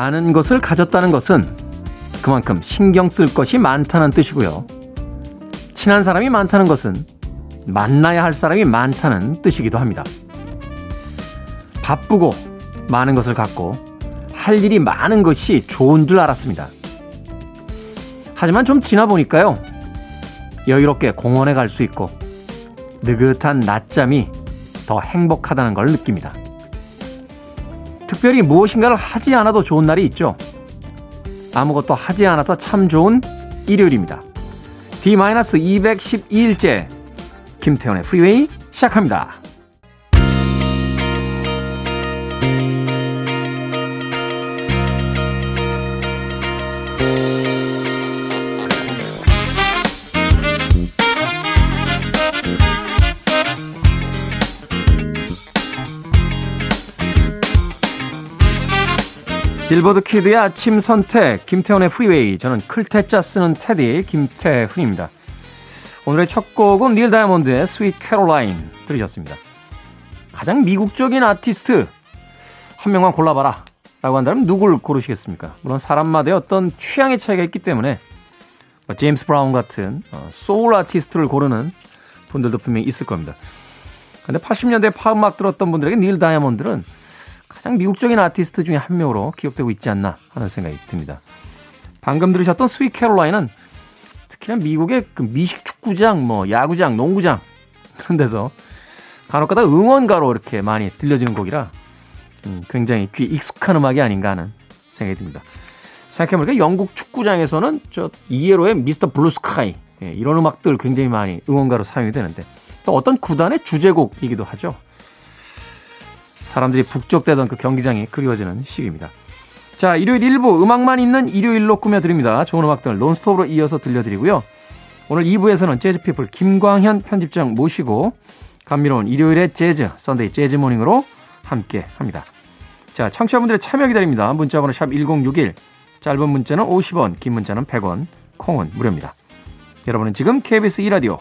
많은 것을 가졌다는 것은 그만큼 신경 쓸 것이 많다는 뜻이고요. 친한 사람이 많다는 것은 만나야 할 사람이 많다는 뜻이기도 합니다. 바쁘고 많은 것을 갖고 할 일이 많은 것이 좋은 줄 알았습니다. 하지만 좀 지나 보니까요. 여유롭게 공원에 갈 수 있고 느긋한 낮잠이 더 행복하다는 걸 느낍니다. 특별히 무엇인가를 하지 않아도 좋은 날이 있죠. 아무것도 하지 않아서 참 좋은 일요일입니다. D-212일째 김태현의 프리웨이 시작합니다. Billboard Kid의 아침 선택, 김태훈의 Freeway. 저는 클 태 자 쓰는 태디, 김태훈입니다. 오늘의 첫 곡은 닐 다이아몬드의 Sweet Caroline 들으셨습니다. 가장 미국적인 아티스트 한 명만 골라봐라 라고 한다면 누굴 고르시겠습니까? 물론 사람마다의 어떤 취향의 차이가 있기 때문에 뭐 제임스 브라운 같은 어, 소울 아티스트를 고르는 분들도 분명히 있을 겁니다. 근데 80년대 팝음악 들었던 분들에게 닐 다이아몬드는 가장 미국적인 아티스트 중에 한 명으로 기억되고 있지 않나 하는 생각이 듭니다. 방금 들으셨던 Sweet Caroline은 특히나 미국의 그 미식 축구장, 뭐 야구장, 농구장 그런 데서 간혹가다 응원가로 이렇게 많이 들려지는 곡이라 음, 굉장히 귀 익숙한 음악이 아닌가 하는 생각이 듭니다. 생각해보니까 영국 축구장에서는 저 ELO의 Mr. Blue Sky 예, 이런 음악들 굉장히 많이 응원가로 사용이 되는데 또 어떤 구단의 주제곡이기도 하죠. 사람들이 북적대던 그 경기장이 그리워지는 시기입니다. 자, 일요일 일부 음악만 있는 일요일로 꾸며드립니다. 좋은 음악들 논스톱으로 이어서 들려드리고요. 오늘 2부에서는 재즈피플 김광현 편집장 모시고 감미로운 일요일의 재즈, Sunday Jazz Morning으로 함께 합니다. 자, 청취자분들의 참여 기다립니다. 문자번호 샵 1061, 짧은 문자는 50원, 긴 문자는 100원, 콩은 무료입니다. 여러분은 지금 KBS 2라디오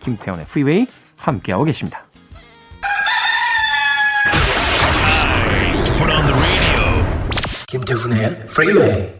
김태훈의 Freeway 함께하고 계십니다. 김태훈의 Freeway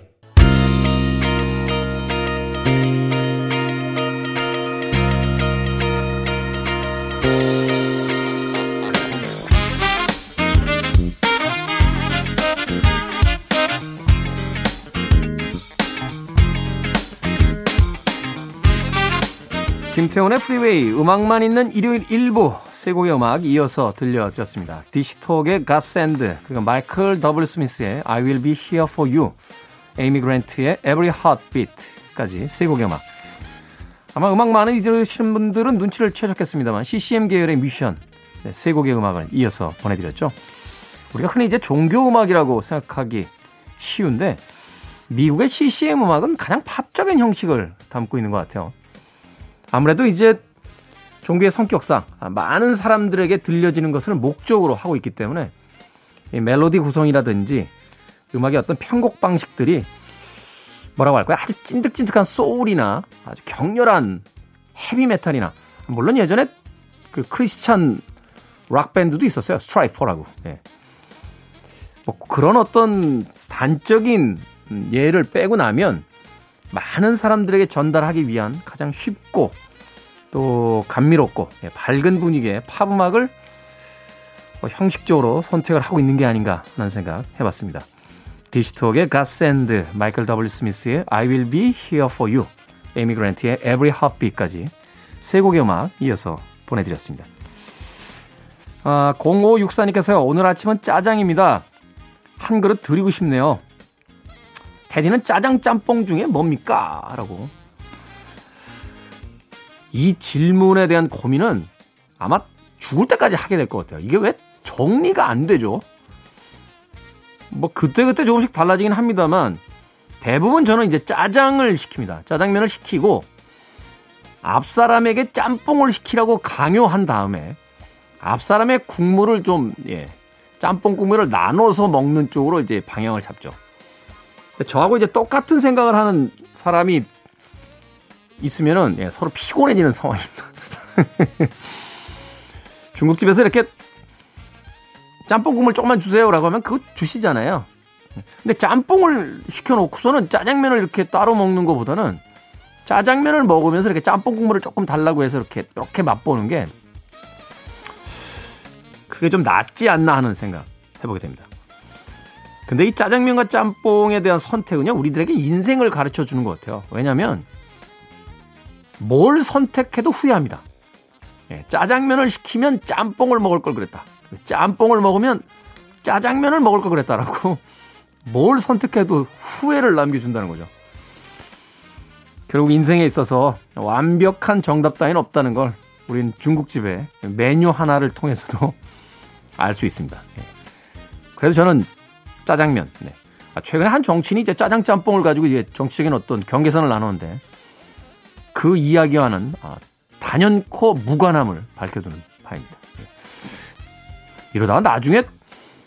김태훈의 Freeway 음악만 있는 일요일 일부 세 곡의 음악 이어서 들려드렸습니다. DC Talk의 Godsend, 그리고 마이클 W. 스미스의 I Will Be Here For You, 에이미 그랜트의 Every Heartbeat까지 세 곡의 음악. 아마 음악 많이 들으시는 분들은 눈치를 채셨겠습니다만 CCM 계열의 뮤지션 네, 세 곡의 음악을 이어서 보내드렸죠. 우리가 흔히 이제 종교 음악이라고 생각하기 쉬운데 미국의 CCM 음악은 가장 팝적인 형식을 담고 있는 것 같아요. 아무래도 이제 종교의 성격상 많은 사람들에게 들려지는 것을 목적으로 하고 있기 때문에 멜로디 구성이라든지 음악의 어떤 편곡 방식들이 뭐라고 할까요? 아주 찐득찐득한 소울이나 아주 격렬한 헤비메탈이나 물론 예전에 그 크리스찬 락 밴드도 있었어요. 스트라이퍼라고. 예. 뭐 그런 어떤 단적인 예를 빼고 나면 많은 사람들에게 전달하기 위한 가장 쉽고 또 감미롭고 예, 밝은 분위기의 팝 음악을 뭐 형식적으로 선택을 하고 있는 게 아닌가 하는 생각 해봤습니다. 디시톡의 가스앤드, 마이클 W. 스미스의 I Will Be Here For You, 에미 그랜트의 Every Heartbeat까지 세 곡의 음악 이어서 보내드렸습니다. 아, 0564님께서요. 오늘 아침은 짜장입니다. 한 그릇 드리고 싶네요. 테디는 짜장 짬뽕 중에 뭡니까? 라고 이 질문에 대한 고민은 아마 죽을 때까지 하게 될 것 같아요. 이게 왜 정리가 안 되죠? 뭐 그때그때 조금씩 달라지긴 합니다만 대부분 저는 이제 짜장을 시킵니다. 짜장면을 시키고 앞 사람에게 짬뽕을 시키라고 강요한 다음에 앞 사람의 국물을 좀 예, 짬뽕 국물을 나눠서 먹는 쪽으로 이제 방향을 잡죠. 저하고 이제 똑같은 생각을 하는 사람이 있으면은 예, 서로 피곤해지는 상황입니다. 중국집에서 이렇게 짬뽕 국물 조금만 주세요라고 하면 그거 주시잖아요. 근데 짬뽕을 시켜놓고서는 짜장면을 이렇게 따로 먹는 것보다는 짜장면을 먹으면서 이렇게 짬뽕 국물을 조금 달라고 해서 이렇게 이렇게 맛보는 게 그게 좀 낫지 않나 하는 생각 해보게 됩니다. 근데 이 짜장면과 짬뽕에 대한 선택은요, 우리들에게 인생을 가르쳐 주는 것 같아요. 왜냐면, 뭘 선택해도 후회합니다. 예, 짜장면을 시키면 짬뽕을 먹을 걸 그랬다. 짬뽕을 먹으면 짜장면을 먹을 걸 그랬다라고 뭘 선택해도 후회를 남겨준다는 거죠. 결국 인생에 있어서 완벽한 정답 따위는 없다는 걸 우린 중국집의 메뉴 하나를 통해서도 알 수 있습니다. 예. 그래서 저는 짜장면. 네. 아, 최근에 한 정치인이 이제 짜장 짬뽕을 가지고 이제 정치적인 어떤 경계선을 나누는데 그 이야기와는 아, 단연코 무관함을 밝혀두는 바입니다. 네. 이러다가 나중에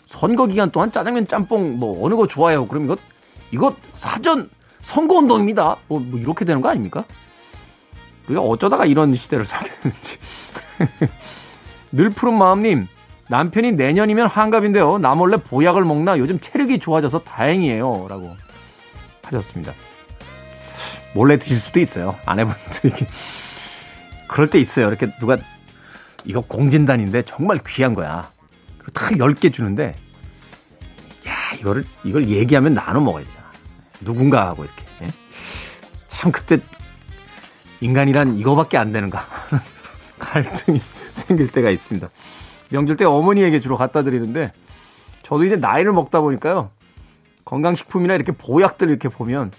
선거 기간 동안 짜장면 짬뽕 뭐 어느 거 좋아해요? 그럼 이거 이거 사전 선거 운동입니다. 뭐, 뭐 이렇게 되는 거 아닙니까? 우리가 어쩌다가 이런 시대를 살게 되는지. 늘 푸른 마음님 남편이 내년이면 환갑인데요. 나 몰래 보약을 먹나 요즘 체력이 좋아져서 다행이에요. 라고 하셨습니다. 몰래 드실 수도 있어요. 아내분들이. 그럴 때 있어요. 이렇게 누가 이거 공진단인데 정말 귀한 거야. 딱 10개 주는데 야, 이거를 이걸 얘기하면 나눠 먹어야 되잖아. 누군가 하고 이렇게. 예? 참 그때 인간이란 이거밖에 안 되는가 갈등이 생길 때가 있습니다. 명절 때 어머니에게 주로 갖다 드리는데 저도 이제 나이를 먹다 보니까요. 건강식품이나 이렇게 보약들 이렇게 보면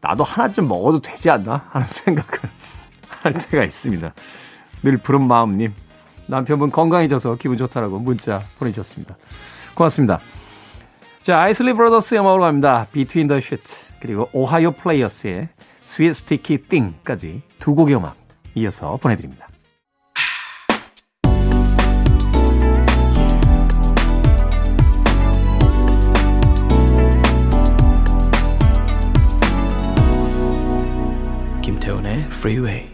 나도 하나쯤 먹어도 되지 않나 하는 생각을 할 때가 있습니다. 늘 푸른 마음님 남편분 건강해져서 기분 좋다라고 문자 보내주셨습니다. 고맙습니다. 자, 아이슬리 브라더스의 음악으로 갑니다. Between the Sheet 그리고 오하이오 플레이어스의 Sweet Sticky Thing까지 두 곡의 음악 이어서 보내드립니다. 김태훈의 Freeway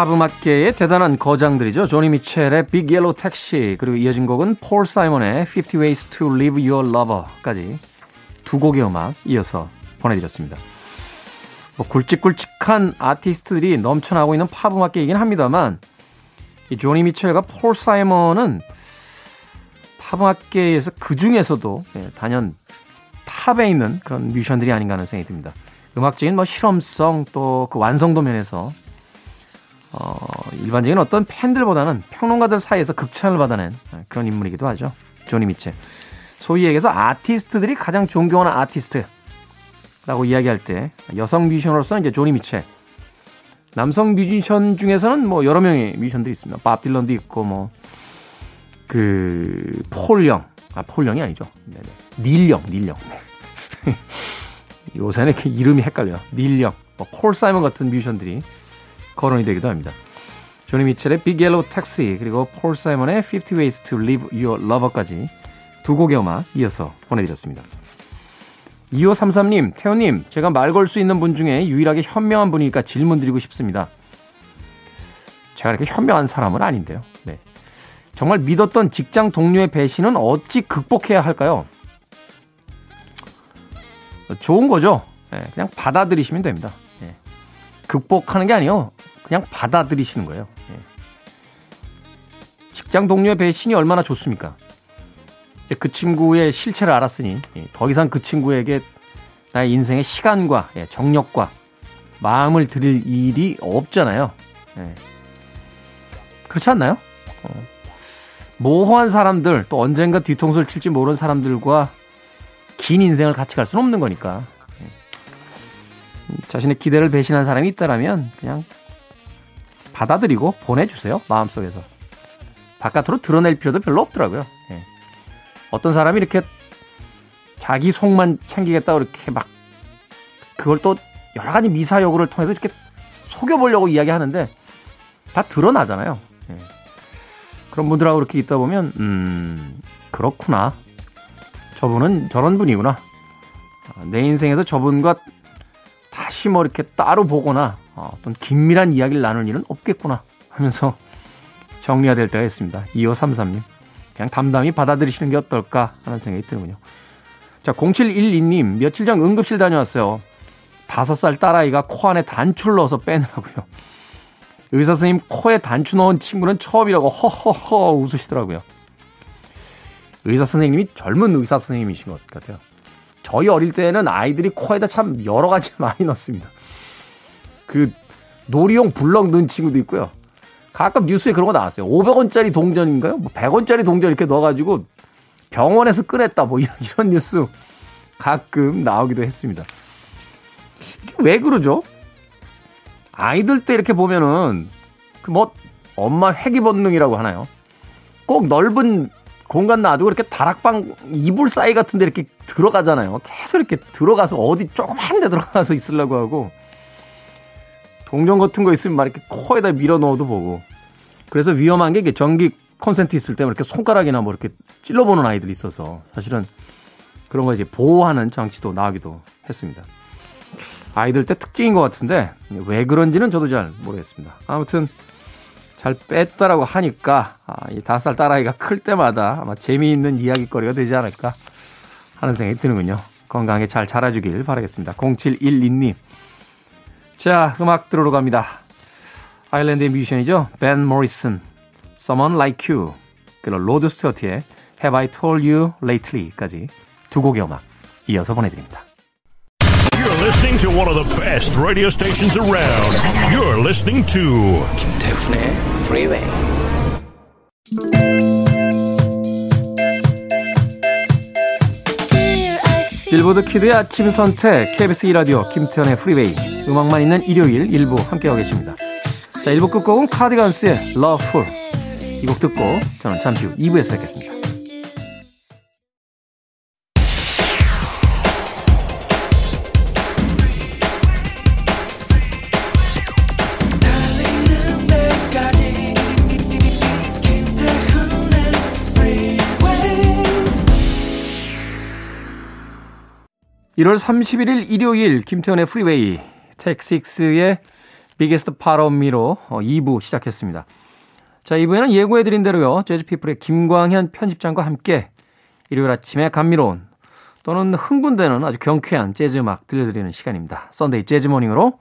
팝음악계의 대단한 거장들이죠. 조니 미첼의 Big Yellow Taxi 그리고 이어진 곡은 폴 사이먼의 50 Ways to Leave Your Lover까지 두 곡의 음악 이어서 보내드렸습니다. 뭐 굵직굵직한 아티스트들이 넘쳐나고 있는 팝 음악계이긴 합니다만 이 조니 미첼과 폴 사이먼은 팝 음악계에서 그 중에서도 예, 단연 탑에 있는 그런 뮤지션들이 아닌가 하는 생각이 듭니다. 음악적인 뭐 실험성 또 그 완성도 면에서 어, 일반적인 어떤 팬들보다는 평론가들 사이에서 극찬을 받아낸 그런 인물이기도 하죠. 조니 미첼. 소위 얘기해서 아티스트들이 가장 존경하는 아티스트라고 이야기할 때 여성 뮤지션으로서는 이제 조니 미첼. 남성 뮤지션 중에서는 뭐 여러 명의 뮤지션들이 있습니다. 밥 딜런도 있고 뭐 그 폴영. 아, 폴영이 아니죠. 네네. 닐영, 닐영. 요새는 이렇게 이름이 헷갈려요. 닐영. 뭐 폴 사이먼 같은 뮤지션들이 거론이 되기도 합니다. 조니 미첼의 Big Yellow Taxi 그리고 폴 사이먼의 50 Ways to Leave Your Lover까지 두 곡의 음악 이어서 보내드렸습니다. 2533님, 태호님, 제가 말 걸 수 있는 분 중에 유일하게 현명한 분이니까 질문 드리고 싶습니다. 제가 이렇게 현명한 사람은 아닌데요. 네. 정말 믿었던 직장 동료의 배신은 어찌 극복해야 할까요? 좋은 거죠. 네, 그냥 받아들이시면 됩니다. 네. 극복하는 게 아니요. 그냥 받아들이시는 거예요. 예. 직장 동료의 배신이 얼마나 좋습니까? 그 친구의 실체를 알았으니 예, 더 이상 그 친구에게 나의 인생의 시간과 예, 정력과 마음을 들일 일이 없잖아요. 그렇지 않나요? 어. 모호한 사람들 또 언젠가 뒤통수를 칠지 모르는 사람들과 긴 인생을 같이 갈 수는 없는 거니까 자신의 기대를 배신한 사람이 있다라면 그냥 받아들이고 보내주세요. 마음속에서. 바깥으로 드러낼 필요도 별로 없더라고요. 예. 어떤 사람이 이렇게 자기 속만 챙기겠다고 이렇게 막 그걸 또 여러 가지 미사여구를 통해서 이렇게 속여보려고 이야기하는데 다 드러나잖아요. 예. 그런 분들하고 이렇게 있다 보면, 음, 그렇구나. 저분은 저런 분이구나. 아, 내 인생에서 저분과 다시 뭐 이렇게 따로 보거나 어, 어떤 긴밀한 이야기를 나눌 일은 없겠구나 하면서 정리가 될 때가 있습니다. 2533님. 그냥 담담히 받아들이시는 게 어떨까 하는 생각이 드는군요. 자, 0712님, 며칠 전 응급실 다녀왔어요. 다섯 살 딸아이가 코 안에 단추를 넣어서 빼느라고요. 의사 선생님 코에 단추 넣은 친구는 처음이라고 허허허 웃으시더라고요. 의사 선생님이 젊은 의사 선생님이신 것 같아요. 저희 어릴 때는 아이들이 코에다 참 여러 가지 많이 넣습니다. 그 놀이용 블럭 넣은 친구도 있고요. 가끔 뉴스에 그런 거 나왔어요. 500원짜리 동전인가요? 뭐 100원짜리 동전 이렇게 넣어가지고 병원에서 꺼냈다 뭐 이런, 이런 뉴스 가끔 나오기도 했습니다. 왜 그러죠? 아이들 때 이렇게 보면은 그 뭐 엄마 회귀 본능이라고 하나요? 꼭 넓은 공간 놔두고 이렇게 다락방 이불 사이 같은 데 이렇게 들어가잖아요. 계속 이렇게 들어가서 어디 조그만 데 들어가서 있으려고 하고 동전 같은 거 있으면 막 이렇게 코에다 밀어 넣어도 보고 그래서 위험한 게 이게 전기 콘센트 있을 때 이렇게 손가락이나 뭐 이렇게 찔러보는 아이들이 있어서 사실은 그런 거 이제 보호하는 장치도 나오기도 했습니다. 아이들 때 특징인 것 같은데 왜 그런지는 저도 잘 모르겠습니다. 아무튼 잘 뺐다라고 하니까 아, 이 다섯 살 딸아이가 클 때마다 아마 재미있는 이야기거리가 되지 않을까 하는 생각이 드는군요. 건강하게 잘 자라주길 바라겠습니다. 0712님. 자, 음악 들으러 갑니다. 아일랜드의 뮤지션이죠. 밴 모리슨, Someone Like You, 그리고 로드 스튜어트의 Have I Told You Lately까지 두 곡의 음악 이어서 보내드립니다. You're listening to one of the best radio stations around. You're listening to 김태훈의 Freeway. 빌보드 키드의 아침 선택 KBS 2라디오 김태훈의 Freeway 음악만 있는 일요일 일부 함께하고 계십니다. 자 1부 끝곡은 카디건스의 Lovefool 이 곡 듣고 저는 잠시 후 2부에서 뵙겠습니다. (1월 31일) 일요일 김태현의 프리웨이 텍식스의 비게스트 파로미로 2부 시작했습니다. 자, 2부에는 예고해드린 대로요. 재즈피플의 김광현 편집장과 함께 일요일 아침에 감미로운 또는 흥분되는 아주 경쾌한 재즈 음악 들려드리는 시간입니다. Sunday 재즈 Morning으로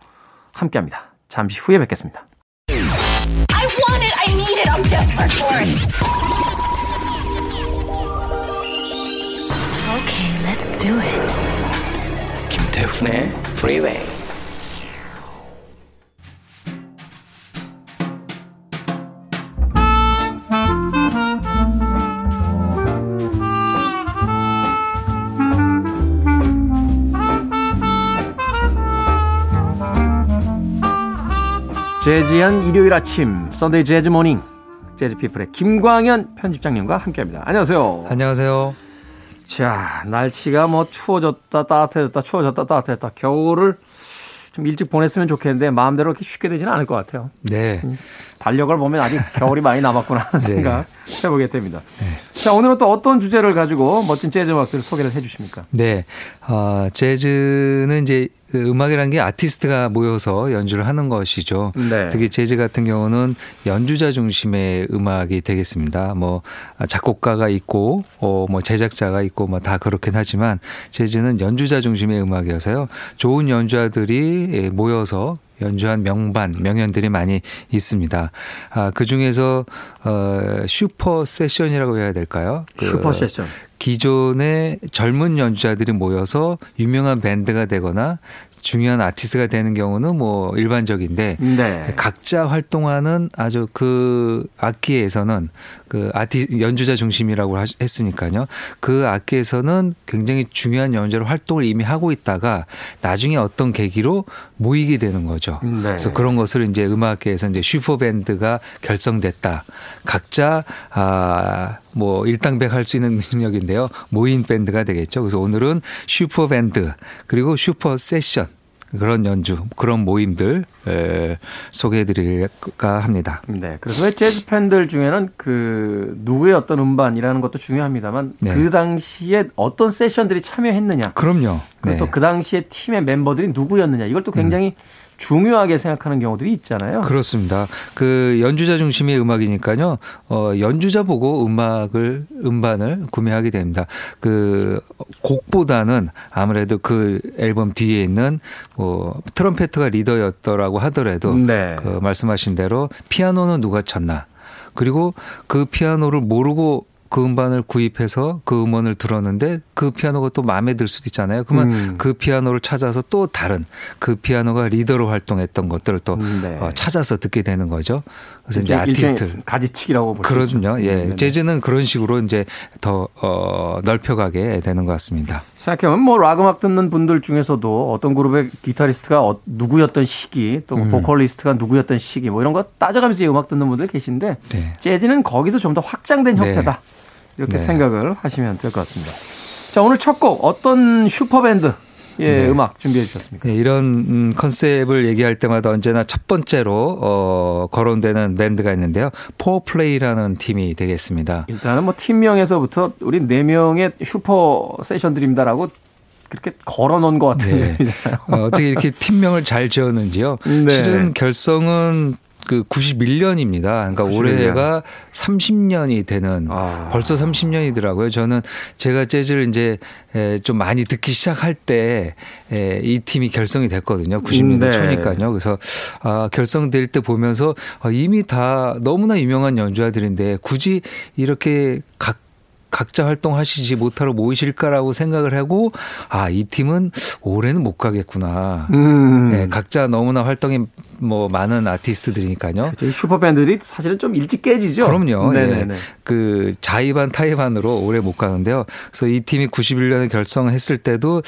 함께합니다. 잠시 후에 뵙겠습니다. I want it. I need it. I'm desperate for it. Okay, let's do it. 김태훈의 Freeway. 재즈한 일요일 아침 Sunday 재즈 Morning 재즈피플의 김광현 편집장님과 함께합니다. 안녕하세요. 안녕하세요. 자, 날씨가 뭐 추워졌다 따뜻해졌다 추워졌다 따뜻해졌다 겨울을 좀 일찍 보냈으면 좋겠는데 마음대로 이렇게 쉽게 되지는 않을 것 같아요. 네. 달력을 보면 아직 겨울이 많이 남았구나 하는 네. 생각 해보게 됩니다. 자, 오늘은 또 어떤 주제를 가지고 멋진 재즈 음악들을 소개를 해 주십니까? 네. 어, 재즈는 이제 그 음악이라는 게 아티스트가 모여서 연주를 하는 것이죠. 네. 특히 재즈 같은 경우는 연주자 중심의 음악이 되겠습니다. 뭐 작곡가가 있고 어 뭐 제작자가 있고 뭐 다 그렇긴 하지만 재즈는 연주자 중심의 음악이어서요. 좋은 연주자들이 예, 모여서 연주한 명반, 명연들이 많이 있습니다. 아, 그 중에서, 어, 슈퍼 세션이라고 해야 될까요? 그 슈퍼 세션. 기존의 젊은 연주자들이 모여서 유명한 밴드가 되거나 중요한 아티스트가 되는 경우는 뭐 일반적인데 네. 각자 활동하는 아주 그 악기에서는 그 아티 연주자 중심이라고 하- 했으니까요. 그 악기에서는 굉장히 중요한 연주로 활동을 이미 하고 있다가 나중에 어떤 계기로 모이게 되는 거죠. 네. 그래서 그런 것을 이제 음악계에서 이제 슈퍼 밴드가 결성됐다. 각자 아 뭐 일당백할 수 있는 능력인데요. 모인 밴드가 되겠죠. 그래서 오늘은 슈퍼 밴드 그리고 슈퍼 세션 그런 연주, 그런 모임들 에, 소개해드릴까 합니다. 네. 그래서 왜 재즈 팬들 중에는 그 누구의 어떤 음반이라는 것도 중요합니다만 네. 그 당시에 어떤 세션들이 참여했느냐. 그럼요. 네. 또그 당시에 팀의 멤버들이 누구였느냐. 이걸 또 굉장히 중요하게 생각하는 경우들이 있잖아요. 그렇습니다. 그 연주자 중심의 음악이니까요. 어, 연주자 보고 음악을 음반을 구매하게 됩니다. 그 곡보다는 아무래도 그 앨범 뒤에 있는 뭐 트럼페트가 리더였더라고 하더라도 네. 그 말씀하신 대로 피아노는 누가 쳤나. 그리고 그 피아노를 모르고 그 음반을 구입해서 그 음원을 들었는데 그 피아노가 또 마음에 들 수도 있잖아요. 그러면 음. 그 피아노를 찾아서 또 다른 그 피아노가 리더로 활동했던 것들을 또 음, 네. 어, 찾아서 듣게 되는 거죠. 그래서 이제 아티스트 가지치기라고 그렇군요. 예. 네, 네. 재즈는 그런 식으로 이제 더 어, 넓혀가게 되는 것 같습니다. 생각해보면 뭐 락 음악 듣는 분들 중에서도 어떤 그룹의 기타리스트가 어- 누구였던 시기 또뭐 음. 보컬리스트가 누구였던 시기 뭐 이런 거 따져가면서 이 음악 듣는 분들 계신데 네. 재즈는 거기서 좀 더 확장된 네. 형태다 이렇게 네. 생각을 하시면 될 것 같습니다. 자 오늘 첫 곡 어떤 슈퍼밴드의 네. 음악 준비해 주셨습니까? 예, 이런 음, 컨셉을 얘기할 때마다 언제나 첫 번째로 어, 거론되는 밴드가 있는데요. 포플레이라는 팀이 되겠습니다. 일단은 뭐 팀명에서부터 우리 네 명의 슈퍼 세션들입니다라고 그렇게 걸어놓은 것 같은 네. 어, 어떻게 이렇게 팀명을 잘 지었는지요. 네. 실은 결성은 그 91년입니다. 그러니까 91년. 올해가 30년이 되는 아. 벌써 30년이더라고요. 저는 제가 재즈를 이제 에, 좀 많이 듣기 시작할 때 이 팀이 결성이 됐거든요. 90년대 네. 초니까요. 그래서 아, 결성될 때 보면서 아, 이미 다 너무나 유명한 연주자들인데 굳이 이렇게 각 각자 활동하시지 못하러 모이실까라고 생각을 하고 아 이 팀은 올해는 못 가겠구나. 음. 네, 각자 너무나 활동이 뭐 많은 아티스트들이니까요. 저희 슈퍼밴드들이 사실은 좀 일찍 깨지죠. 그럼요. 네네네. 예. 그 자의반 타의반으로 오래 못 가는데요. 그래서 이 팀이 91년에 결성했을 때도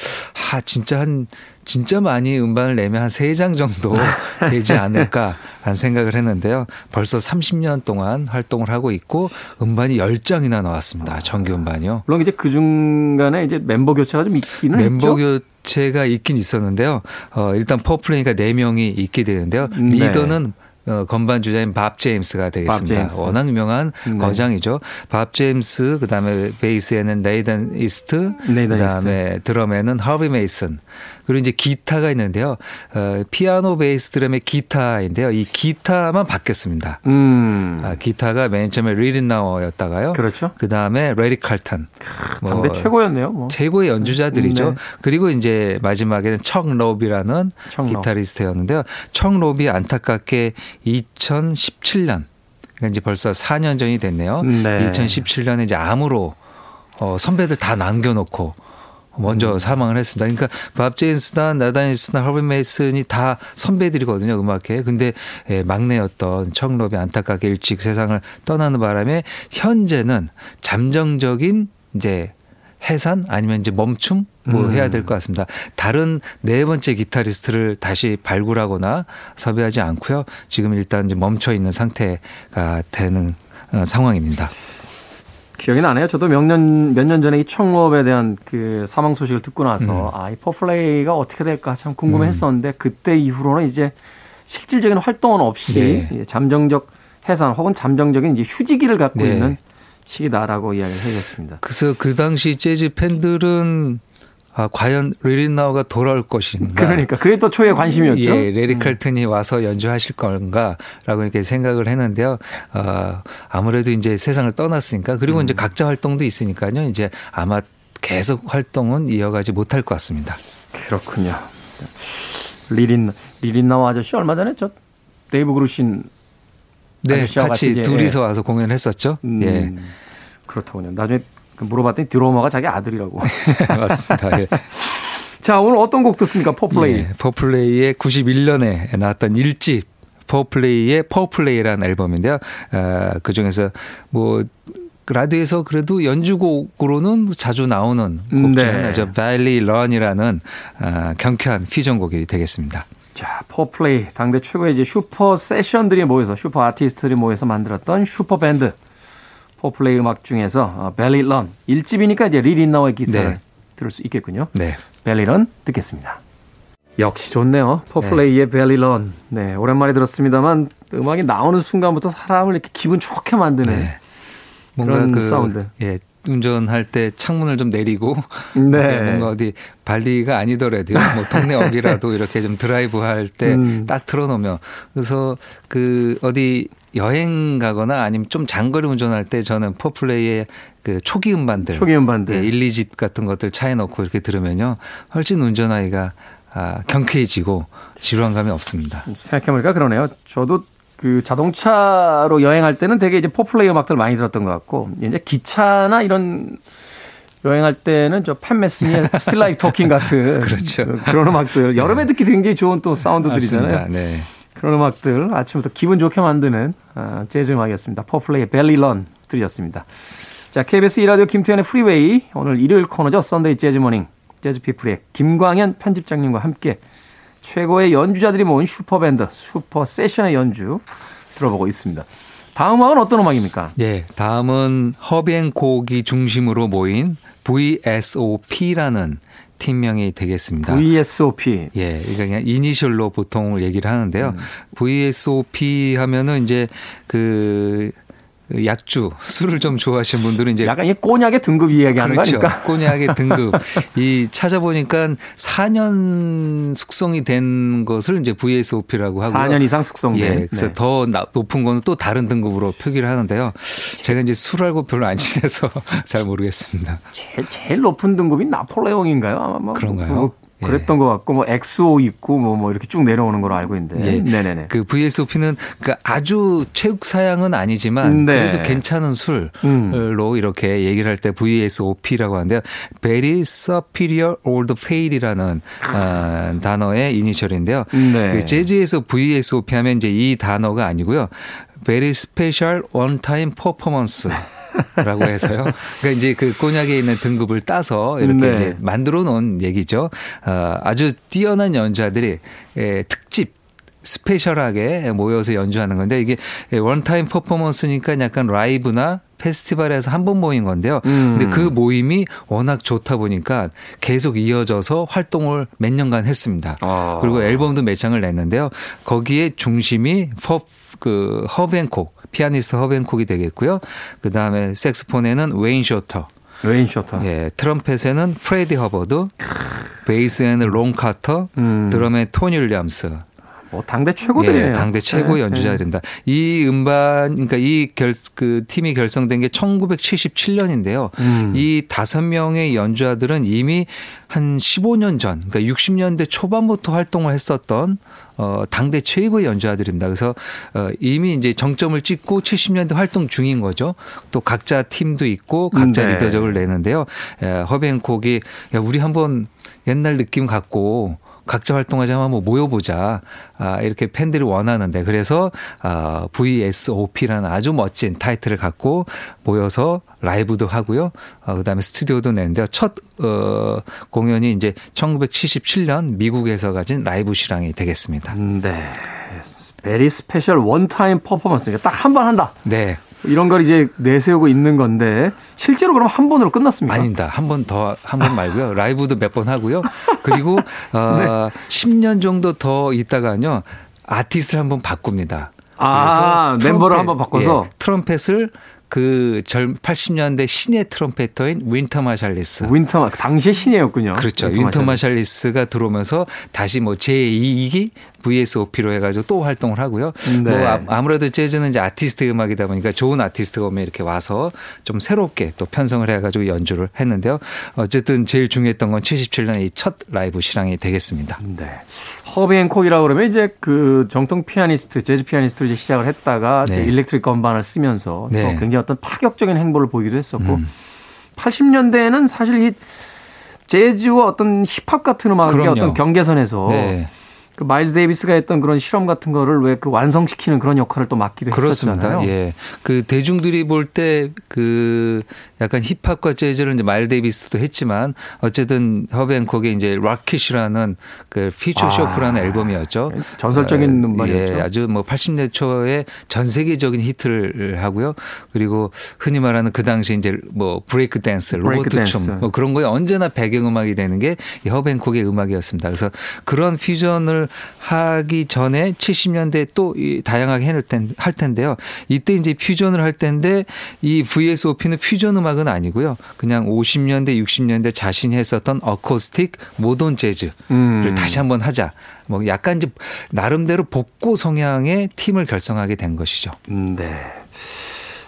아 진짜 한 진짜 많이 음반을 내면 한세장 정도 되지 않을까 라는 생각을 했는데요. 벌써 30년 동안 활동을 하고 있고 음반이 10장이나 나왔습니다. 정규 음반이요. 물론 이제 그 중간에 이제 멤버 교체가 좀 있기는 멤버 했죠. 교체가 있긴 있었는데요. 어, 일단 포플레이가 4명이 있게 되는데요. 네. 리더는 어, 건반 주자인 밥 제임스가 되겠습니다. 제임스. 워낙 유명한 네. 거장이죠. 밥 제임스, 그 다음에 베이스에는 네이던 이스트, 네이던 그 다음에 드럼에는 하비 메이슨, 그리고 이제 기타가 있는데요. 어, 피아노, 베이스, 드럼의 기타인데요. 이 기타만 바뀌었습니다. 음. 아, 기타가 맨 처음에 리 릿나워였다가요. 그렇죠. 그 다음에 래리 칼턴. 뭐 당대 최고였네요. 뭐. 최고의 연주자들이죠. 네. 그리고 이제 마지막에는 척 로브라는 척 로브. 기타리스트였는데요. 척 로브 안타깝게 2017년 그러니까 이제 벌써 4년 전이 됐네요. 네. 2017년에 이제 암으로 어, 선배들 다 남겨놓고 먼저 사망을 했습니다. 그러니까 밥 제인스나 나다니스나 허비 메이슨이 다 선배들이거든요 음악계. 근데 예, 막내였던 척 로비 안타깝게 일찍 세상을 떠나는 바람에 현재는 잠정적인 이제 해산 아니면 이제 멈춤 뭐 음. 해야 될 것 같습니다. 다른 네 번째 기타리스트를 다시 발굴하거나 섭외하지 않고요. 지금 일단 이제 멈춰 있는 상태가 되는 어, 상황입니다. 기억이 나네요. 저도 몇 년 몇 년 전에 이 청업에 대한 그 사망 소식을 듣고 나서 음. 아, 이 포플레이가 어떻게 될까 참 궁금했었는데 그때 이후로는 이제 실질적인 활동은 없이 네. 잠정적 해산 혹은 잠정적인 이제 휴지기를 갖고 네. 있는 시기다라고 이야기를 해줬습니다. 그래서 그 당시 재즈 팬들은 아, 과연 리 릿나워가 돌아올 것인가? 그러니까 그게 또 초미의 관심이었죠. 예, 래리 칼튼이 와서 연주하실 건가라고 이렇게 생각을 했는데요. 어, 아무래도 이제 세상을 떠났으니까 그리고 음. 이제 각자 활동도 있으니까요. 이제 아마 계속 활동은 이어가지 못할 것 같습니다. 그렇군요. 리 릿 리 릿나워 아저씨 얼마 전에 저 데이브 그루신 네, 같이 같이 둘이서 와서 공연을 했었죠. 음, 예, 그렇더군요. 나중에 그 물어봤더니 드러머가 자기 아들이라고. 맞습니다. 예. 자 오늘 어떤 곡 듣습니까? 포플레이. 예, 포플레이의 91년에 나왔던 일집 포플레이의 포플레이라는 앨범인데요. 어, 그 중에서 뭐 라디오에서 그래도 연주곡으로는 자주 나오는 곡 중에 네. 하나죠. Bali Run이라는 어, 경쾌한 퓨전곡이 되겠습니다. 자, 포플레이 당대 최고의 이제 슈퍼 세션들이 모여서 슈퍼 아티스트들이 모여서 만들었던 슈퍼 밴드 포플레이 음악 중에서 어, Bali Run 1집이니까 이제 리 릿나워의 기타를 네. 들을 수 있겠군요. 네. Bali Run 듣겠습니다. 역시 좋네요. 포플레이의 Bali Run. 네, 오랜만에 들었습니다만 음악이 나오는 순간부터 사람을 이렇게 기분 좋게 만드는 네. 뭔가 그런 그 사운드. 예. 운전할 때 창문을 좀 내리고 네. 뭔가 어디 발리가 아니더라도요. 뭐 동네 어디라도 이렇게 좀 드라이브 할때 음. 딱 틀어놓으면 그래서 그 어디 여행 가거나 아니면 좀 장거리 운전할 때 저는 포플레이의 그 초기 음반들 초기 음반들. 예, 1, 2집 같은 것들 차에 넣고 이렇게 들으면요. 훨씬 운전하기가 아, 경쾌해지고 지루한 감이 없습니다. 생각해보니까 그러네요. 저도 그 자동차로 여행할 때는 되게 이제 포플레이 음악들 많이 들었던 것 같고 이제 기차나 이런 여행할 때는 저 팻 메시니의 Still Life Talking 같은 그렇죠. 그런 음악들 여름에 듣기 굉장히 좋은 또 사운드들이잖아요. 네. 그런 음악들 아침부터 기분 좋게 만드는 아, 재즈 음악이었습니다. 포플레이의 Bali Run 들으셨습니다. 자, KBS 이라디오 김태현의 프리웨이 오늘 일요일 코너죠. 썬데이 재즈 모닝 재즈 피플의 김광현 편집장님과 함께 최고의 연주자들이 모인 슈퍼밴드 슈퍼 세션의 연주 들어보고 있습니다. 다음 음악은 어떤 음악입니까? 예, 다음은 허비 행콕이 중심으로 모인 VSOP라는 팀명이 되겠습니다. VSOP. 예, 이거 그냥 이니셜로 보통 얘기를 하는데요. VSOP 하면은 이제 그 약주 술을 좀 좋아하시는 분들은 이제 약간 이 꼬냑의 등급 이야기하는 그렇죠. 거? 꼬냑의 등급. 이 찾아보니까 4년 숙성이 된 것을 이제 VSOP라고 하고요. 4년 이상 숙성된. 예, 그래서 네. 더 나- 높은 거는 또 다른 등급으로 표기를 하는데요. 제가 이제 술하고 별로 안 친해서 잘 모르겠습니다. 제일, 제일 높은 등급이 나폴레옹인가요? 아마 뭐 그런가요? 뭐 예. 그랬던 것 같고 뭐 XO 있고 뭐, 뭐 이렇게 쭉 내려오는 걸로 알고 있는데. 예. 네네네. 그 VSOP는 그러니까 아주 최국 사양은 아니지만 네. 그래도 괜찮은 술로 음. 이렇게 얘기를 할 때 VSOP라고 하는데요. Very Superior Old Pale이라는 어, 단어의 이니셜인데요. 네. 그 재즈에서 VSOP 하면 이제 이 단어가 아니고요. Very Special One Time Performance. 라고 해서요. 그러니까 이제 그 꼬냑에 있는 등급을 따서 이렇게 네. 이제 만들어 놓은 얘기죠. 어, 아주 뛰어난 연주자들이 예, 특집 스페셜하게 모여서 연주하는 건데 이게 one time 퍼포먼스니까 약간 라이브나 페스티벌에서 한 번 모인 건데요. 음. 근데 그 모임이 워낙 좋다 보니까 계속 이어져서 활동을 몇 년간 했습니다. 아. 그리고 앨범도 몇 장을 냈는데요. 거기에 중심이 퍼, 그 허비 행콕, 피아니스트 허비 행콕이 되겠고요. 그 다음에 색소폰에는 웨인 쇼터, 웨인 쇼터. 예, 트럼펫에는 프레디 허버드, 베이스에는 론 카터, 음. 드럼에 토니 윌리엄스. 뭐 당대 최고들이네요. 예, 당대 최고 네, 연주자들입니다. 이 음반, 그러니까 이 결, 그 팀이 결성된 게 1977년인데요. 음. 이 다섯 명의 연주자들은 이미 한 15년 전, 그러니까 60년대 초반부터 활동을 했었던 어, 당대 최고의 연주자들입니다. 그래서 어, 이미 이제 정점을 찍고 70년대 활동 중인 거죠. 또 각자 팀도 있고 각자 네. 리더작을 내는데요. 에, 허비 행콕이 야, 우리 한번 옛날 느낌 갖고 각자 활동하자 면 한번 모여보자. 아, 이렇게 팬들이 원하는데 그래서 아, VSOP라는 아주 멋진 타이틀을 갖고 모여서 라이브도 하고요. 아, 그다음에 스튜디오도 내는데요. 첫 어, 공연이 이제 1977년 미국에서 가진 라이브 실황이 되겠습니다. 네. Very special one time performance. 딱 한 번 한다. 네. 이런 걸 이제 내세우고 있는 건데 실제로 그럼 한 번으로 끝났습니까? 아닙니다. 한 번 더, 한 번 말고요. 라이브도 몇 번 하고요. 그리고, 어, 네. 10년 정도 더 있다가요. 아티스트를 한 번 바꿉니다. 아, 그래서 멤버를 트럼펫, 한번 바꿔서? 예, 트럼펫을 그 시절 80년대 신의 trumpeter인 윈턴 마살리스. 윈턴 당시의 신이었군요. 그렇죠. 윈턴 마살리스가 들어오면서 다시 뭐 제2기 VSOP로 해가지고 또 활동을 하고요. 네. 뭐 아- 아무래도 재즈는 이제 아티스트 음악이다 보니까 좋은 아티스트가 오면 이렇게 와서 좀 새롭게 또 편성을 해가지고 연주를 했는데요. 어쨌든 제일 중요했던 건 77년 이 첫 라이브 실황이 되겠습니다. 네. 허비 행콕이라고 그러면 이제 그 정통 피아니스트, 재즈 피아니스트로 이제 시작을 했다가 네. 이제 electric 건반을 쓰면서 네. 또 굉장히 어떤 파격적인 행보를 보이기도 했었고 음. 80년대에는 사실 이 재즈와 어떤 힙합 같은 음악의. 어떤 경계선에서 네. 그 마일즈 데이비스가 했던 그런 실험 같은 거를 왜 그 완성시키는 그런 역할을 또 맡기도 그렇습니다. 했었잖아요. 예. 그 대중들이 볼 때 그 약간 힙합과 재즈를 이제 마일스 데이비스도 했지만 어쨌든 허비 행콕의 이제 Rockit이라는 그 Future 아, Shock라는 앨범이었죠. 전설적인 어, 음반이었죠. 예, 아주 뭐 80년 초에 전 세계적인 히트를 하고요. 그리고 흔히 말하는 그 당시 이제 뭐 브레이크 댄스, 브레이크 로보트 댄스. 춤, 뭐 그런 거에 언제나 배경 음악이 되는 게이 허브앤콕의 음악이었습니다. 그래서 그런 퓨전을 하기 전에 70년대 또이 다양하게 해낼 텐, 할 텐데요. 이때 이제 퓨전을 할 텐데 이 VSOP는 퓨전 음악은 아니고요. 그냥 50년대, 60년대 자신이 했었던 어코스틱 모던 재즈를 음. 다시 한번 하자. 뭐 약간 이제 나름대로 복고 성향의 팀을 결성하게 된 것이죠. 음, 네.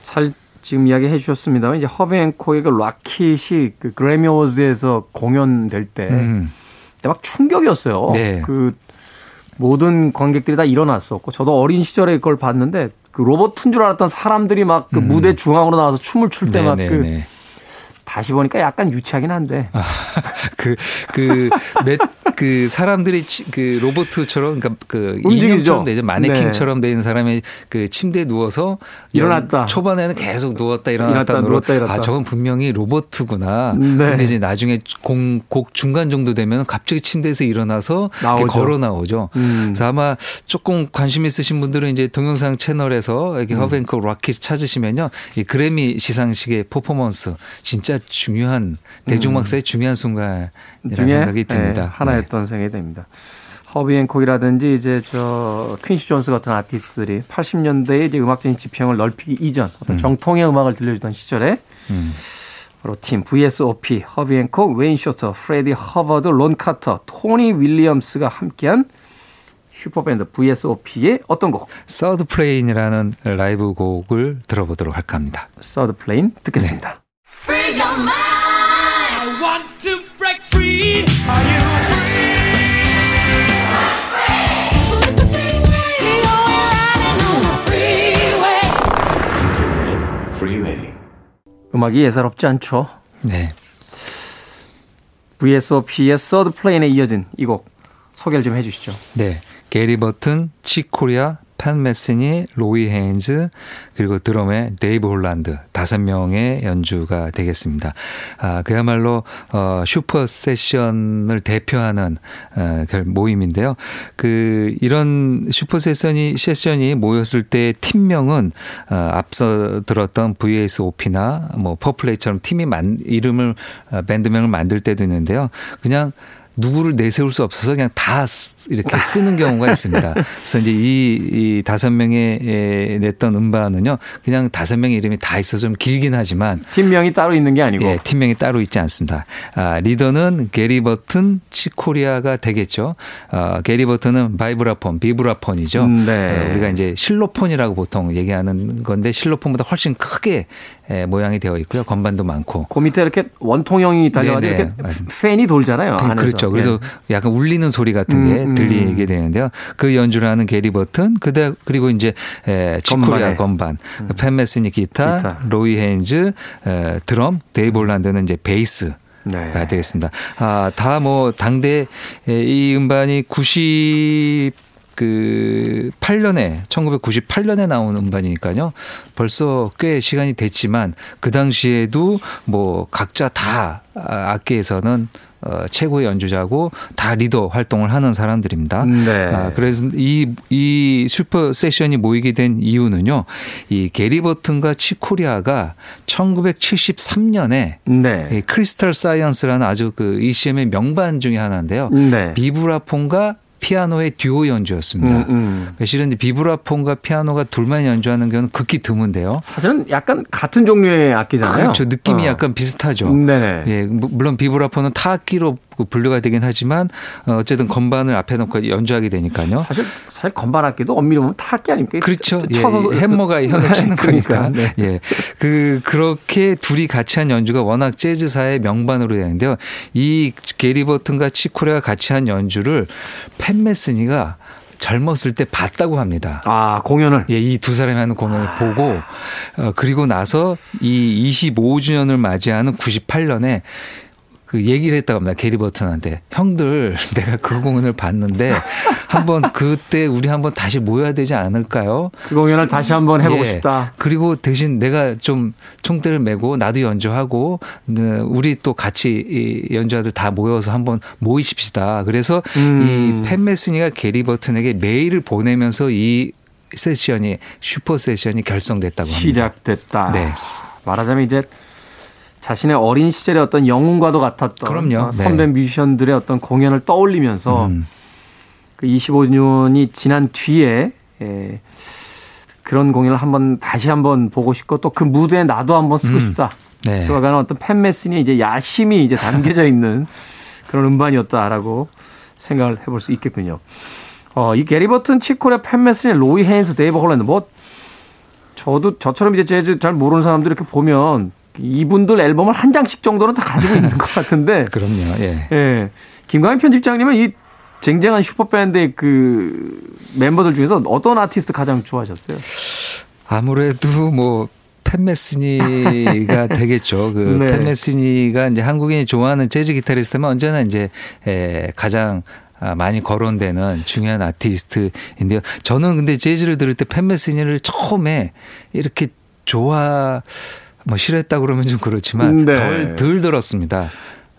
살 지금 이야기 해주셨습니다만 이제 허브앤코의 그 락킷이 그 그래미 어워즈에서 공연될 때 음. 그때 막 충격이었어요. 네. 그 모든 관객들이 다 일어났었고 저도 어린 시절에 그걸 봤는데 그 로봇인 줄 알았던 사람들이 막그 무대 중앙으로 나와서 춤을 출 때 막그 음. 네네네. 다시 보니까 약간 유치하긴 한데 아, 그, 그, 몇, 그 사람들이 치- 그 로보트처럼, 그러니까 그. 인형처럼 되죠. 마네킹처럼 된 사람이 그 침대에 누워서 일어났다. 연- 초반에는 계속 누웠다 일어났다 일어났다, 누웠다, 일어났다. 아, 저건 분명히 로보트구나. 네. 근데 이제 나중에 공, 곡 중간 정도 되면 갑자기 침대에서 일어나서. 걸어 나오죠. 음. 그래서 아마 조금 관심 있으신 분들은 이제 동영상 채널에서 음. 이렇게 허비 행콕 Rockit 찾으시면요. 이 그래미 시상식의 퍼포먼스 진짜 중요한 대중음악사의 중요한 순간이라는 중에 생각이 듭니다. 예, 하나였던 생각이 듭니다. 허비 행콕이라든지 이제 저 퀸시 존스 같은 아티스트들이 80년대에 이제 음악적인 지평을 넓히기 이전 어떤 정통의 음악을 들려주던 시절에 음. 바로 팀 VSOP 허비 행콕, 웨인 쇼터, 프레디 허버드, 론 카터, 토니 윌리엄스가 함께한 슈퍼밴드 VSOP의 어떤 곡? 서드 플레인이라는 라이브 곡을 들어보도록 할까 합니다. 서드 플레인 듣겠습니다. Free your mind. I want to break free. Are you With the freeway. You're riding on the freeway. Freeway. 음악이 예사롭지 않죠. 네. VSOP의 Third Plane에 이어진 이 곡 소개를 좀 해주시죠. 네. 게리 버튼, 칙 코리아, 팻 메스니, 로이 헤인즈, 그리고 드럼의 데이브 홀란드 다섯 명의 연주가 되겠습니다. 아, 그야말로 어, 슈퍼 세션을 대표하는 어, 그 모임인데요. 그 이런 슈퍼 세션이 세션이 모였을 때 팀명은 어, 앞서 들었던 VSOP나 뭐 포플레이처럼 팀이 만, 이름을 어, 밴드명을 만들 때도 있는데요. 그냥 누구를 내세울 수 없어서 그냥 다 쓰- 이렇게 쓰는 경우가 있습니다. 그래서 이제 이, 이 다섯 명의 에, 냈던 음반은요, 그냥 다섯 명의 이름이 다 있어서 좀 길긴 하지만 팀명이 따로 있는 게 아니고 예, 팀명이 따로 있지 않습니다. 아, 리더는 게리 버튼, 칙 코리아가 되겠죠. 아, 게리 버튼은 바이브라폰, 비브라폰이죠. 음, 네. 어, 우리가 이제 실로폰이라고 보통 얘기하는 건데 실로폰보다 훨씬 크게 에, 모양이 되어 있고요. 건반도 많고. 그 밑에 이렇게 원통형이 달려가지고 네, 네, 이렇게 맞습니다. 팬이 돌잖아요. 안에서. 그렇죠. 그래서 예. 약간 울리는 소리 같은 게 음, 음. 들리게 되는데요. 그 연주를 하는 게리 버튼, 그다 그리고 이제 에, 칙 코리아 건반에. 건반, 팻 메스니 기타, 기타. 로이 헤인즈 에, 드럼, 데이브 홀란드는 이제 베이스. 네. 가 되겠습니다. 아, 다 뭐 당대 에, 이 음반이 90 그 8년에 1998년에 나온 음반이니까요. 벌써 꽤 시간이 됐지만 그 당시에도 뭐 각자 다 아, 악기에서는 어, 최고의 연주자고 다 리더 활동을 하는 사람들입니다. 네. 아, 그래서 이, 이 슈퍼 세션이 모이게 된 이유는요. 이 게리 버튼과 칙 코리아가 1973년에 네. 이 Crystal Silence라는 아주 그 ECM의 명반 중에 하나인데요. 네. 비브라폰과 피아노의 듀오 연주였습니다. 음, 음. 그러니까 실은 비브라폰과 피아노가 둘만 연주하는 경우는 극히 드문데요. 사실은 약간 같은 종류의 악기잖아요. 그렇죠. 느낌이 어. 약간 비슷하죠. 네네. 예, 무- 물론 비브라폰은 타악기로 그 분류가 되긴 하지만 어, 어쨌든 건반을 앞에 놓고 연주하게 되니까요. 사실 사실 건반 악기도 엄밀히 보면 타 악기 아닙니까? 그렇죠. 예, 쳐서 이 해머가 현을 치는 그러니까. 거니까. 네. 예. 그, 그렇게 둘이 같이 한 연주가 워낙 재즈사의 명반으로 되는데요. 이 게리 버튼과 치코레가 같이 한 연주를 팬 메스니가 젊었을 때 봤다고 합니다. 아 공연을 예, 이 두 사람이 하는 공연을 보고, 어, 그리고 나서 이 25주년을 맞이하는 98년에 그 얘기를 했다고 합니다. 게리 버튼한테. 형들, 내가 그 공연을 봤는데 한번 그때 우리 한번 다시 모여야 되지 않을까요? 그 공연을 다시 한번 해보고 예. 싶다. 그리고 대신 내가 좀 총대를 메고 나도 연주하고 네, 우리 또 같이 이 연주자들 다 모여서 한번 모이십시다. 그래서 음. 이 팬 메스니가 게리 버튼에게 메일을 보내면서 이 세션이 슈퍼 세션이 결성됐다고 합니다. 시작됐다. 네. 말하자면 이제 자신의 어린 시절의 어떤 영웅과도 같았던 그럼요. 어, 선배 네. 뮤지션들의 어떤 공연을 떠올리면서 음. 그 25년이 지난 뒤에 에, 그런 공연을 한번 다시 한번 보고 싶고 또 그 무대에 나도 한번 쓰고 음. 싶다. 네. 그와 가는 어떤 팬메슨이 이제 야심이 이제 담겨져 있는 그런 음반이었다라고 생각을 해볼 수 있겠군요. 어, 이 게리 버튼, 칙 코리아, 팻 메스니, 로이 헤인스, 데이브 홀랜드 뭐 저도 저처럼 이제 재즈 잘 모르는 사람들 이렇게 보면 이분들 앨범을 한 장씩 정도는 다 가지고 있는 것 같은데 그럼요. 예. 예. 김광희 편집장님은 이 쟁쟁한 슈퍼밴드의 그 멤버들 중에서 어떤 아티스트 가장 좋아하셨어요? 아무래도 뭐 팻 메스니가 되겠죠. 그 네. 팻 메스니가 이제 한국인이 좋아하는 재즈 기타리스트면 언제나 이제 에, 가장 아, 많이 거론되는 중요한 아티스트인데요. 저는 근데 재즈를 들을 때 팻 메스니를 처음에 이렇게 좋아 뭐 싫어했다 그러면 좀 그렇지만 네. 덜, 덜 들었습니다.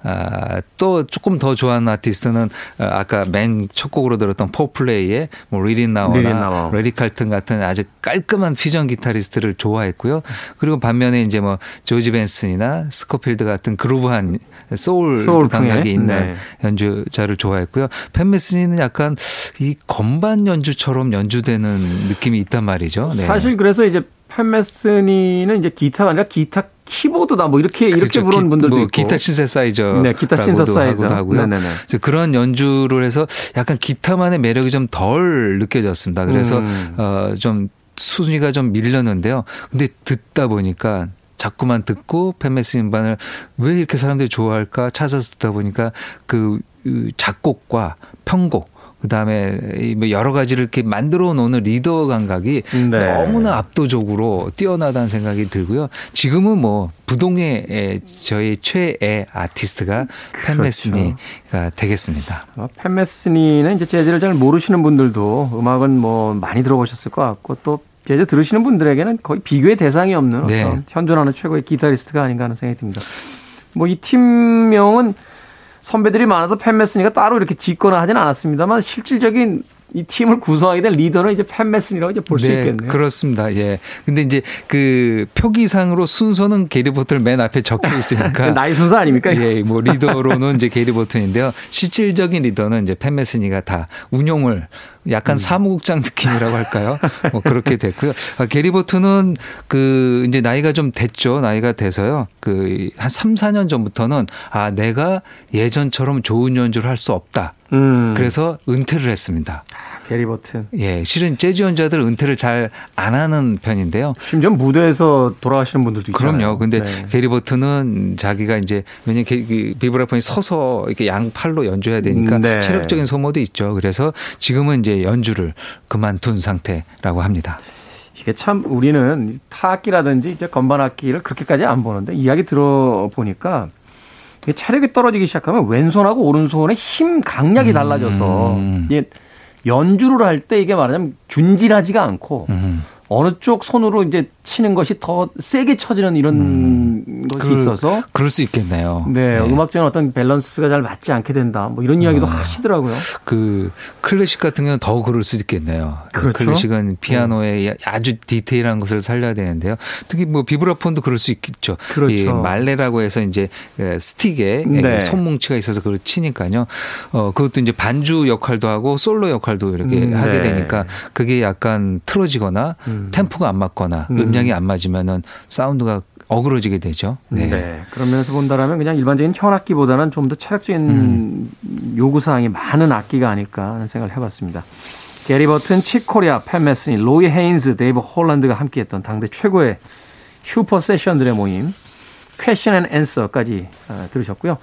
아, 또 조금 더 좋아하는 아티스트는 아, 아까 맨 첫 곡으로 들었던 포플레이의 뭐 리 릿 리 릿나워. 릿나워나 래리 칼튼 같은 아주 깔끔한 퓨전 기타리스트를 좋아했고요. 그리고 반면에 이제 뭐 조지 벤슨이나 스코필드 같은 groove한 소울, 소울풍의, 감각이 있는 네. 연주자를 좋아했고요. 팻 메스니는 약간 이 건반 연주처럼 연주되는 느낌이 있단 말이죠. 네. 사실 그래서 이제 팻 메스니는 이제 기타가 아니라 기타 키보드다 뭐 이렇게 이렇게 그렇죠. 부르는 기- 분들도 뭐 있고. 기타 신세사이저 네, 기타 신세사이저. 하고요. 네네네. 그래서 그런 연주를 해서 약간 기타만의 매력이 좀 덜 느껴졌습니다. 그래서 음. 어 좀 순위가 좀 밀렸는데요. 근데 듣다 보니까 자꾸만 듣고 팬메스 인반을 왜 이렇게 사람들이 좋아할까 찾아서 듣다 보니까 그 작곡과 편곡 그다음에 이뭐 여러 가지를 이렇게 만들어 놓는 리더 감각이 네. 너무나 압도적으로 뛰어나다는 생각이 들고요. 지금은 뭐 부동의 에, 저희 최애 아티스트가 그렇죠. 팬메스니가 되겠습니다. 어, 팬메스니는 이제 재즈를 잘 모르시는 분들도 음악은 뭐 많이 들어보셨을 것 같고 또 재즈 들으시는 분들에게는 거의 비교의 대상이 없는 네. 현존하는 최고의 기타리스트가 아닌가 하는 생각이 듭니다. 뭐 이 팀명은 선배들이 많아서 팬메스니가 따로 이렇게 짓거나 하진 않았습니다만 실질적인 이 팀을 구성하게 된 리더는 이제 팬메슨이라고 이제 볼수 네, 있겠네요. 그렇습니다. 예. 근데 이제 그 표기상으로 순서는 게리 버튼 맨 앞에 적혀 있으니까 나이 순서 아닙니까? 예, 뭐 리더로는 이제 게리 버튼인데요. 실질적인 리더는 이제 팬메스니가 다 운용을 약간 사무국장 느낌이라고 할까요? 뭐 그렇게 됐고요. 아, 게리 버튼은 그 이제 나이가 좀 됐죠. 나이가 돼서요. 그 한 3, 4년 전부터는 아, 내가 예전처럼 좋은 연주를 할 수 없다. 음, 그래서 은퇴를 했습니다. 게리 버튼. 예, 실은 재즈 연주자들 은퇴를 잘 안 하는 편인데요. 심지어 무대에서 돌아가시는 분들도 있잖아요. 그럼요. 근데 네. 게리 버튼은 자기가 이제 왜냐면 비브라폰이 서서 이렇게 양팔로 연주해야 되니까 네. 체력적인 소모도 있죠. 그래서 지금은 이제 연주를 그만둔 상태라고 합니다. 이게 참 우리는 타악기라든지 이제 건반 악기를 그렇게까지 안 보는데 이야기 들어보니까 체력이 떨어지기 시작하면 왼손하고 오른손의 힘 강약이 달라져서 음. 이게 연주를 할 때 이게 말하자면 균질하지가 않고 음. 어느 쪽 손으로 이제 치는 것이 더 세게 쳐지는 이런 것이 그- 있어서 그럴 수 있겠네요. 네, 네. 음악적인 어떤 밸런스가 잘 맞지 않게 된다. 뭐 이런 이야기도 하시더라고요. 그 클래식 같은 경우는 더 그럴 수도 있겠네요. 그렇죠. 클래식은 피아노의 아주 디테일한 것을 살려야 되는데요. 특히 뭐 비브라폰도 그럴 수 있겠죠. 그렇죠. 이 말레라고 해서 이제 그 스틱에 네. 손뭉치가 있어서 그걸 치니까요. 어 그것도 이제 반주 역할도 하고 솔로 역할도 이렇게 음, 하게 네. 되니까 그게 약간 틀어지거나 템포가 안 맞거나 음. 음. 량이 안 맞으면은 사운드가 어그러지게 되죠. 네. 그런 면에서 본다라면 그냥 일반적인 현악기보다는 좀 더 체력적인 음. 요구사항이 많은 악기가 아닐까 하는 생각을 해봤습니다. 게리 버튼, 칙 코리아, 팻 메스니, 로이 헤인즈, 데이브 홀란드가 함께했던 당대 최고의 슈퍼 세션들의 모임 Question and Answer까지 어, 들으셨고요.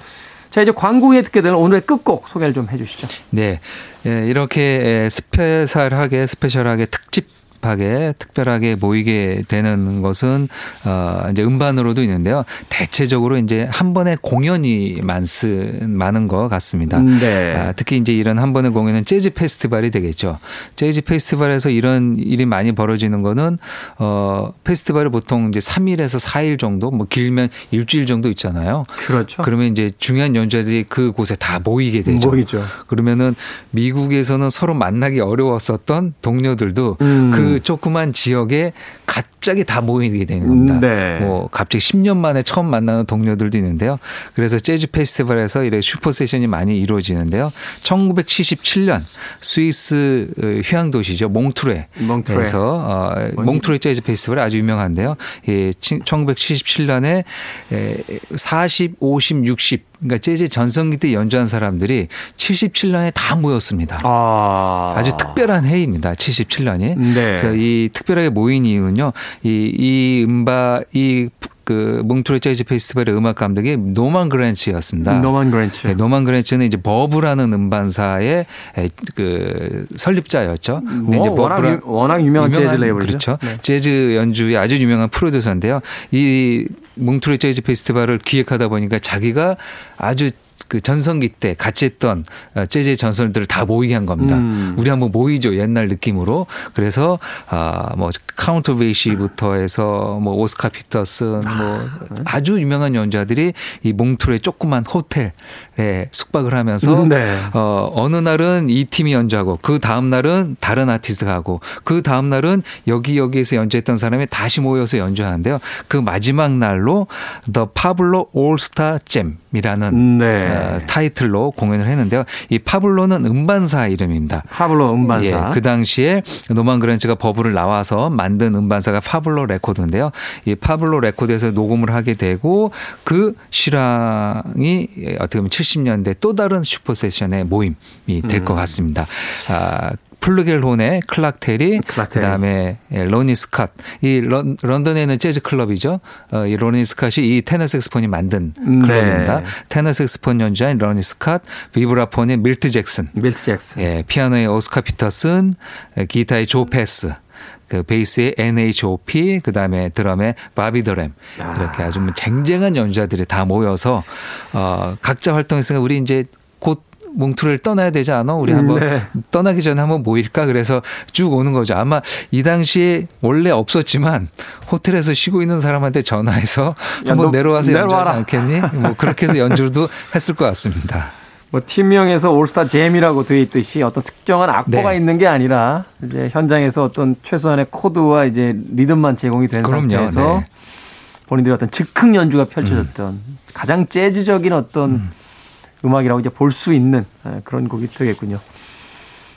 자 이제 광고 후에 듣게 될 오늘의 끝곡 소개를 좀 해주시죠. 네. 예, 이렇게 스페셜하게 스페셜하게 특집 밀집하게 특별하게 모이게 되는 것은 어 이제 음반으로도 있는데요. 대체적으로 이제 한 번에 공연이 많스 많은 것 같습니다. 네. 아, 특히 이제 이런 한 번의 공연은 재즈 페스티벌이 되겠죠. 재즈 페스티벌에서 이런 일이 많이 벌어지는 거는 어 페스티벌을 보통 이제 3일에서 4일 정도 뭐 길면 일주일 정도 있잖아요. 그렇죠. 그러면 이제 중요한 연주자들이 그 곳에 다 모이게 되죠. 모이죠. 그러면은 미국에서는 서로 만나기 어려웠었던 동료들도 음. 그 조그만 지역에 갑자기 다 모이게 되는 겁니다. 네. 뭐 갑자기 10년 만에 처음 만나는 동료들도 있는데요. 그래서 재즈 페스티벌에서 이래 슈퍼 세션이 많이 이루어지는데요. 1977년 스위스 어, 휴양 도시죠. 몽트레. 몽트레. 에서 어, 몽트레 재즈 페스티벌이 아주 유명한데요. 예, 1977년에 40, 50, 60 그러니까 재즈 전성기 때 연주한 사람들이 77년에 다 모였습니다. 아. 아주 특별한 해입니다. 77년이. 네. 그래서 이 특별하게 모인 이유는요. 이, 이 음바, 이, 그, 몽트레 재즈 페스티벌의 음악 감독이 노만 그랜츠였습니다. 노만 그랜츠. 네, 노만 그랜츠는 이제 버브라는 음반사의 에, 그 설립자였죠. 근데 뭐, 워낙, 버브라- 유, 워낙 유명한, 재즈 레이블이죠. 그렇죠. 네. 재즈 연주의 아주 유명한 프로듀서인데요. 이 몽트레 재즈 페스티벌을 기획하다 보니까 자기가 아주 그 전성기 때 같이 했던 어, 재즈의 전설들을 다 모이게 한 겁니다. 음. 우리 한번 모이죠 옛날 느낌으로. 그래서 아 뭐 카운트 베이시부터 해서 뭐 오스카 피터슨 뭐 아주 유명한 연주자들이 이 몽트레 조그만 호텔 에 숙박을 하면서 음, 네. 어, 어느 날은 이 팀이 연주하고 그 다음 날은 다른 아티스트가 하고 그 다음 날은 여기 여기에서 연주했던 사람이 다시 모여서 연주하는데요. 그 마지막 날로 The Pablo All Star Jam이라는 네. 어, 타이틀로 공연을 했는데요. 이 파블로는 음반사 이름입니다. 파블로 음반사. 예, 그 당시에 노만 그랜츠가 버브를 나와서 만든 음반사가 파블로 레코드인데요. 이 파블로 레코드에서 녹음을 하게 되고 그 실황이 어떻게 보면 70 년대 또 다른 슈퍼 세션의 모임이 될 음. 것 같습니다. 아, 플루겔혼의 클락 테리, 테리. 그다음에 예, 로니 스캇. 이 런, 런던에 있는 재즈 클럽이죠. 어, 이 로니 스캇이 이 테너 색스폰이 만든 네. 클럽입니다. 테너 색스폰 연주자인 로니 스캇, 비브라폰의 밀트 잭슨, 밀트 잭슨. 예, 피아노의 오스카 피터슨, 에, 기타의 조 패스, 그 베이스의 NHOP, 그 다음에 드럼의 바비 더램 이렇게 아주 뭐 쟁쟁한 연주자들이 다 모여서 어, 각자 활동했으니까 우리 이제 곧 몽투를 떠나야 되지 않아? 우리 한번 네. 떠나기 전에 한번 모일까? 그래서 쭉 오는 거죠. 아마 이 당시에 원래 없었지만 호텔에서 쉬고 있는 사람한테 전화해서 야, 한번 너 내려와서 연주하지. 않겠니? 뭐 그렇게 해서 연주도 했을 것 같습니다. 뭐 팀명에서 올스타 잼이라고 되어 있듯이 어떤 특정한 악보가 네. 있는 게 아니라 이제 현장에서 어떤 최소한의 코드와 이제 리듬만 제공이 된 그럼요. 상태에서 네. 본인들의 어떤 즉흥 연주가 펼쳐졌던 가장 재즈적인 어떤 음. 악이라고 이제 볼 수 있는 예, 그런 곡이 되겠군요.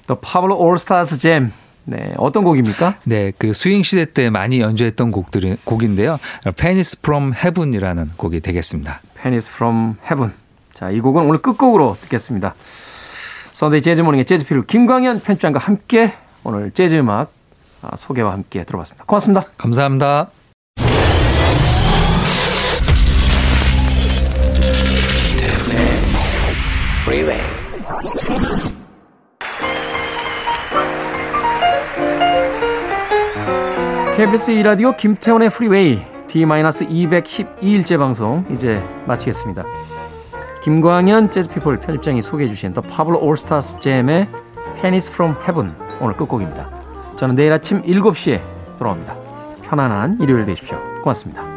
Pablo All Stars Jam. 네, 어떤 곡입니까? 네, 그 스윙 시대 때 많이 연주했던 곡들이 곡인데요. Penis from Heaven이라는 곡이 되겠습니다. From Heaven. 자, 이 곡은 오늘 끝곡으로 듣겠습니다. Sunday Jazz Morning의 재즈피플 김광현 편집장과 함께 오늘 재즈 음악 아, 소개와 함께 들어봤습니다. 고맙습니다. 감사합니다. KBS 2라디오 김태훈의 프리웨이 D-212일째 방송 이제 마치겠습니다. 김광현 재즈피플 편집장이 소개해 주신 더 파블로 올스타스 잼의 Penis from Heaven 오늘 끝곡입니다. 저는 내일 아침 7시에 돌아옵니다. 편안한 일요일 되십시오. 고맙습니다.